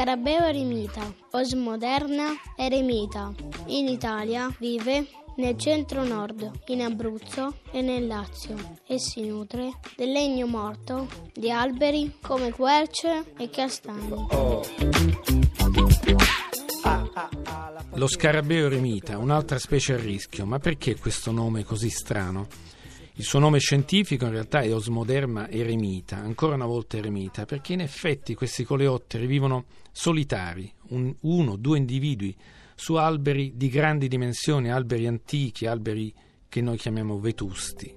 Scarabeo eremita, Osmoderna eremita. In Italia vive nel centro-nord, in Abruzzo e nel Lazio e si nutre del legno morto di alberi come querce e castagni. Lo scarabeo eremita, un'altra specie a rischio, ma perché questo nome così strano? Il suo nome scientifico in realtà è Osmoderma eremita, ancora una volta eremita, perché in effetti questi coleotteri vivono solitari, un, uno, due individui, su alberi di grandi dimensioni, alberi antichi, alberi che noi chiamiamo vetusti.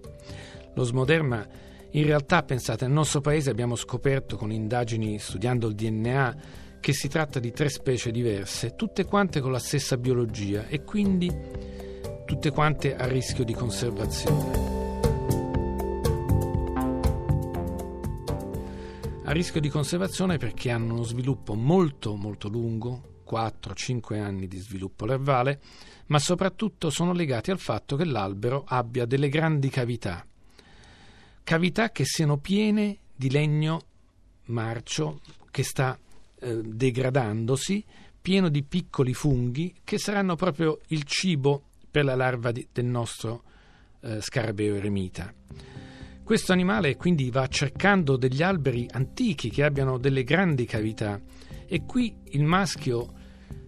L'osmoderma in realtà, pensate, nel nostro paese abbiamo scoperto con indagini studiando il DNA che si tratta di tre specie diverse, tutte quante con la stessa biologia e quindi tutte quante a rischio di conservazione. Rischio di conservazione perché hanno uno sviluppo molto molto lungo, 4-5 anni di sviluppo larvale, ma soprattutto sono legati al fatto che l'albero abbia delle grandi cavità, cavità che siano piene di legno marcio che sta eh, degradandosi, pieno di piccoli funghi che saranno proprio il cibo per la larva di, del nostro eh, scarabeo eremita. Questo animale quindi va cercando degli alberi antichi che abbiano delle grandi cavità e qui il maschio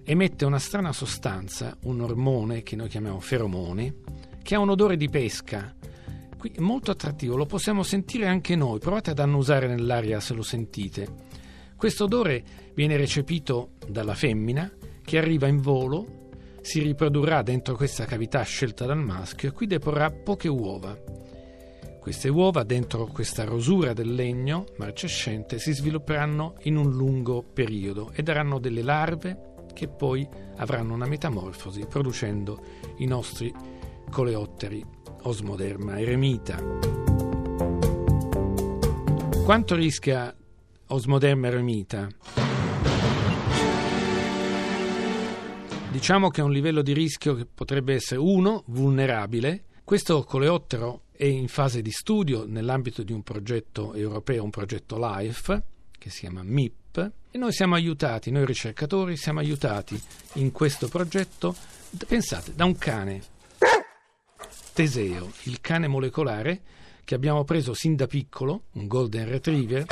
emette una strana sostanza, un ormone che noi chiamiamo feromone, che ha un odore di pesca. Qui è molto attrattivo, lo possiamo sentire anche noi, provate ad annusare nell'aria se lo sentite. Questo odore viene recepito dalla femmina che arriva in volo, si riprodurrà dentro questa cavità scelta dal maschio e qui deporrà poche uova. Queste uova, dentro questa rosura del legno marcescente, si svilupperanno in un lungo periodo e daranno delle larve che poi avranno una metamorfosi producendo i nostri coleotteri Osmoderma eremita. Quanto rischia Osmoderma eremita? Diciamo che è un livello di rischio che potrebbe essere 1 vulnerabile. Questo coleottero è in fase di studio nell'ambito di un progetto europeo, un progetto LIFE, che si chiama MIP, e noi siamo aiutati, noi ricercatori siamo aiutati in questo progetto, pensate, da un cane, Teseo, il cane molecolare che abbiamo preso sin da piccolo, un golden retriever,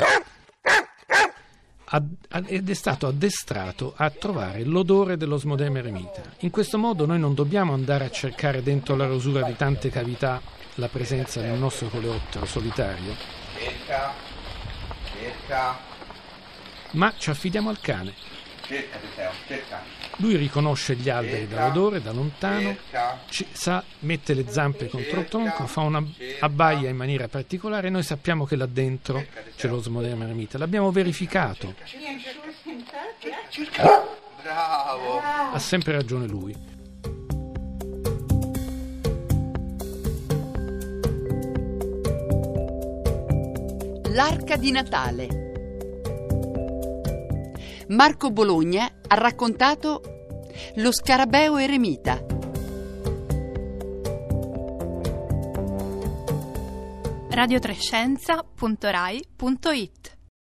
ed è stato addestrato a trovare l'odore dell'osmodema eremita. In questo modo noi non dobbiamo andare a cercare dentro la rosura di tante cavità la presenza del nostro coleottero solitario. Cerca, cerca. Ma ci affidiamo al cane. Cerca, cerca. Lui riconosce gli alberi dall'odore, da lontano, ci, sa, mette le zampe contro il tronco, fa una abbaia in maniera particolare noi sappiamo che là dentro c'è l'osmodema eremita. L'abbiamo verificato. Bravo! Ha sempre ragione lui. L'arca di Natale. Marco Bologna ha raccontato Lo scarabeo eremita. radiotrescienza.rai.it